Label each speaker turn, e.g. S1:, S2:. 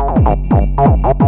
S1: oh